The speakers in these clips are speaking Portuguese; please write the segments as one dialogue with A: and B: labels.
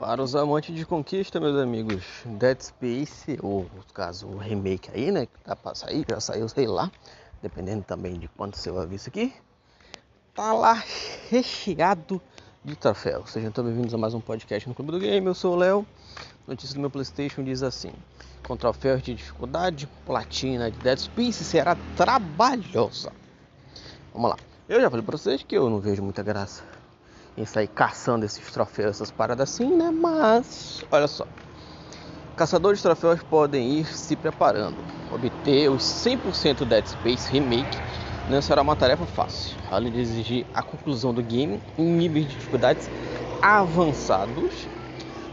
A: Para os amantes de conquista, meus amigos, Dead Space, ou no caso o remake aí, né? Que tá pra sair, já saiu, sei lá, dependendo também de quanto você vai ver isso aqui, tá lá recheado de troféus. Sejam todos bem-vindos a mais um podcast no Clube do Game. Eu sou o Léo. Notícia do meu PlayStation diz assim: com troféus de dificuldade, platina de Dead Space será trabalhosa. Vamos lá. Eu já falei pra vocês que eu não vejo muita graça em sair caçando esses troféus, essas paradas assim, né? Mas, olha só. Caçadores de troféus podem ir se preparando. Obter os 100% Dead Space Remake não será uma tarefa fácil, além de exigir a conclusão do game em níveis de dificuldades avançados.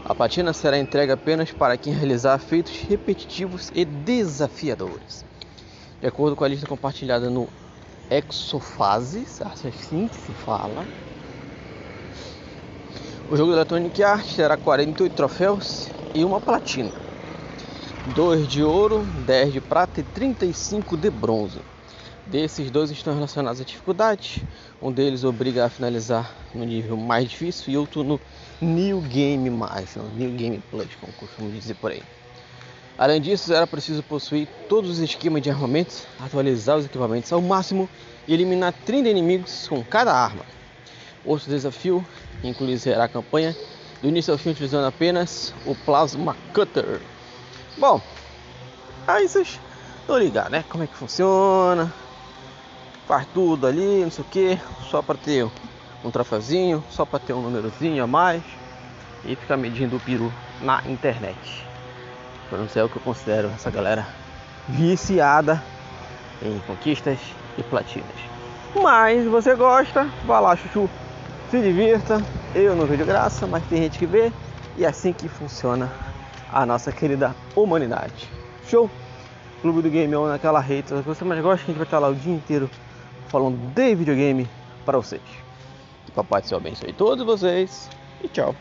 A: A platina será entregue apenas para quem realizar feitos repetitivos e desafiadores. De acordo com a lista compartilhada no Exofases, assim que se fala, o jogo da Electronic Arts terá 48 troféus e uma platina, 2 de ouro, 10 de prata e 35 de bronze. Desses dois estão relacionados à dificuldade. Um deles obriga a finalizar no nível mais difícil e outro no New Game Mais, no New Game Plus, como costumo dizer por aí. Além disso, era preciso possuir todos os esquemas de armamentos, atualizar os equipamentos ao máximo e eliminar 30 inimigos com cada arma. Outro desafio incluirá a campanha do início ao fim utilizando apenas o Plasma Cutter. Bom, aí vocês estão ligados, né? Como é que funciona? Faz tudo ali, não sei o que, só para ter um troféuzinho, só para ter um númerozinho a mais e ficar medindo o peru na internet. Por não ser o que eu considero essa galera viciada em conquistas e platinas. Mas você gosta, vá lá, chuchu se divirta. Eu não vejo graça, mas tem gente que vê e é assim que funciona a nossa querida humanidade. Show? Clube do Game On naquela rede. Se você mais gosta, a gente vai estar lá o dia inteiro falando de videogame para vocês. Que papai do céu abençoe todos vocês e tchau.